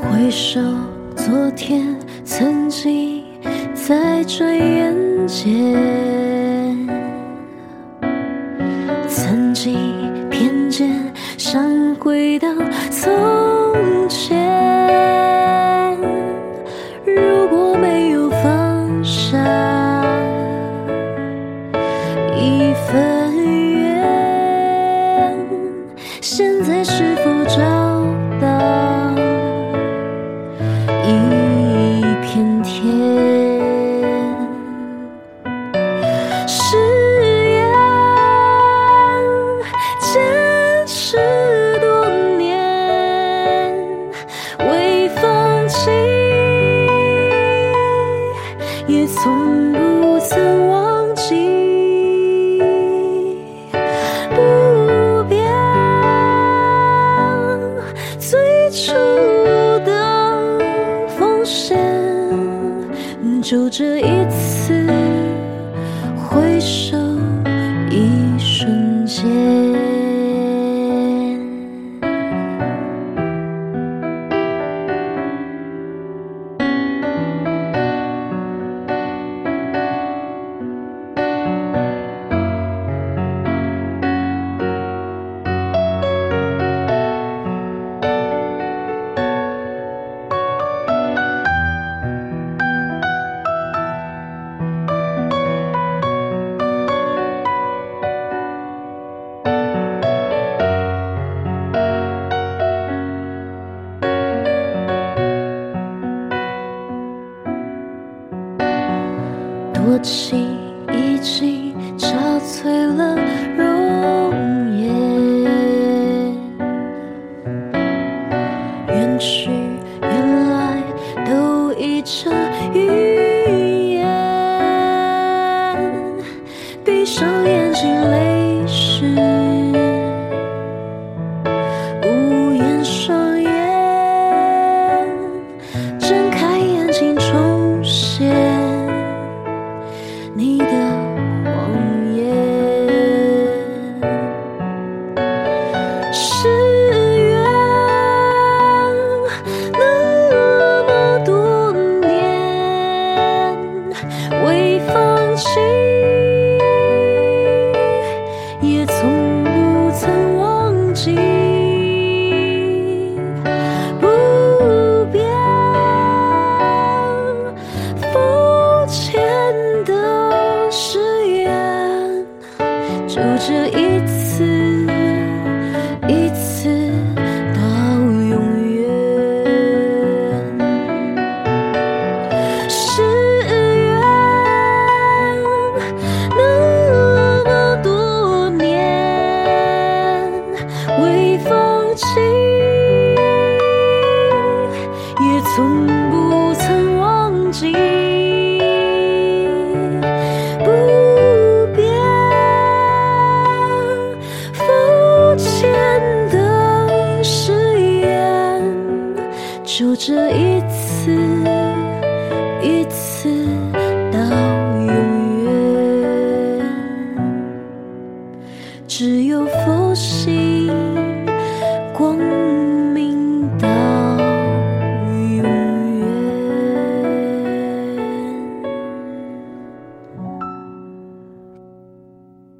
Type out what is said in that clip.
回首昨天，曾经在转眼间，曾经偏见，想回到从前。如果没有放下一份也从不曾忘记，不变最初的奉献，就这一次，回首一瞬间。多情已经憔悴了容颜，你的放弃，也从不曾忘记。不变肤浅的誓言，就这，一次。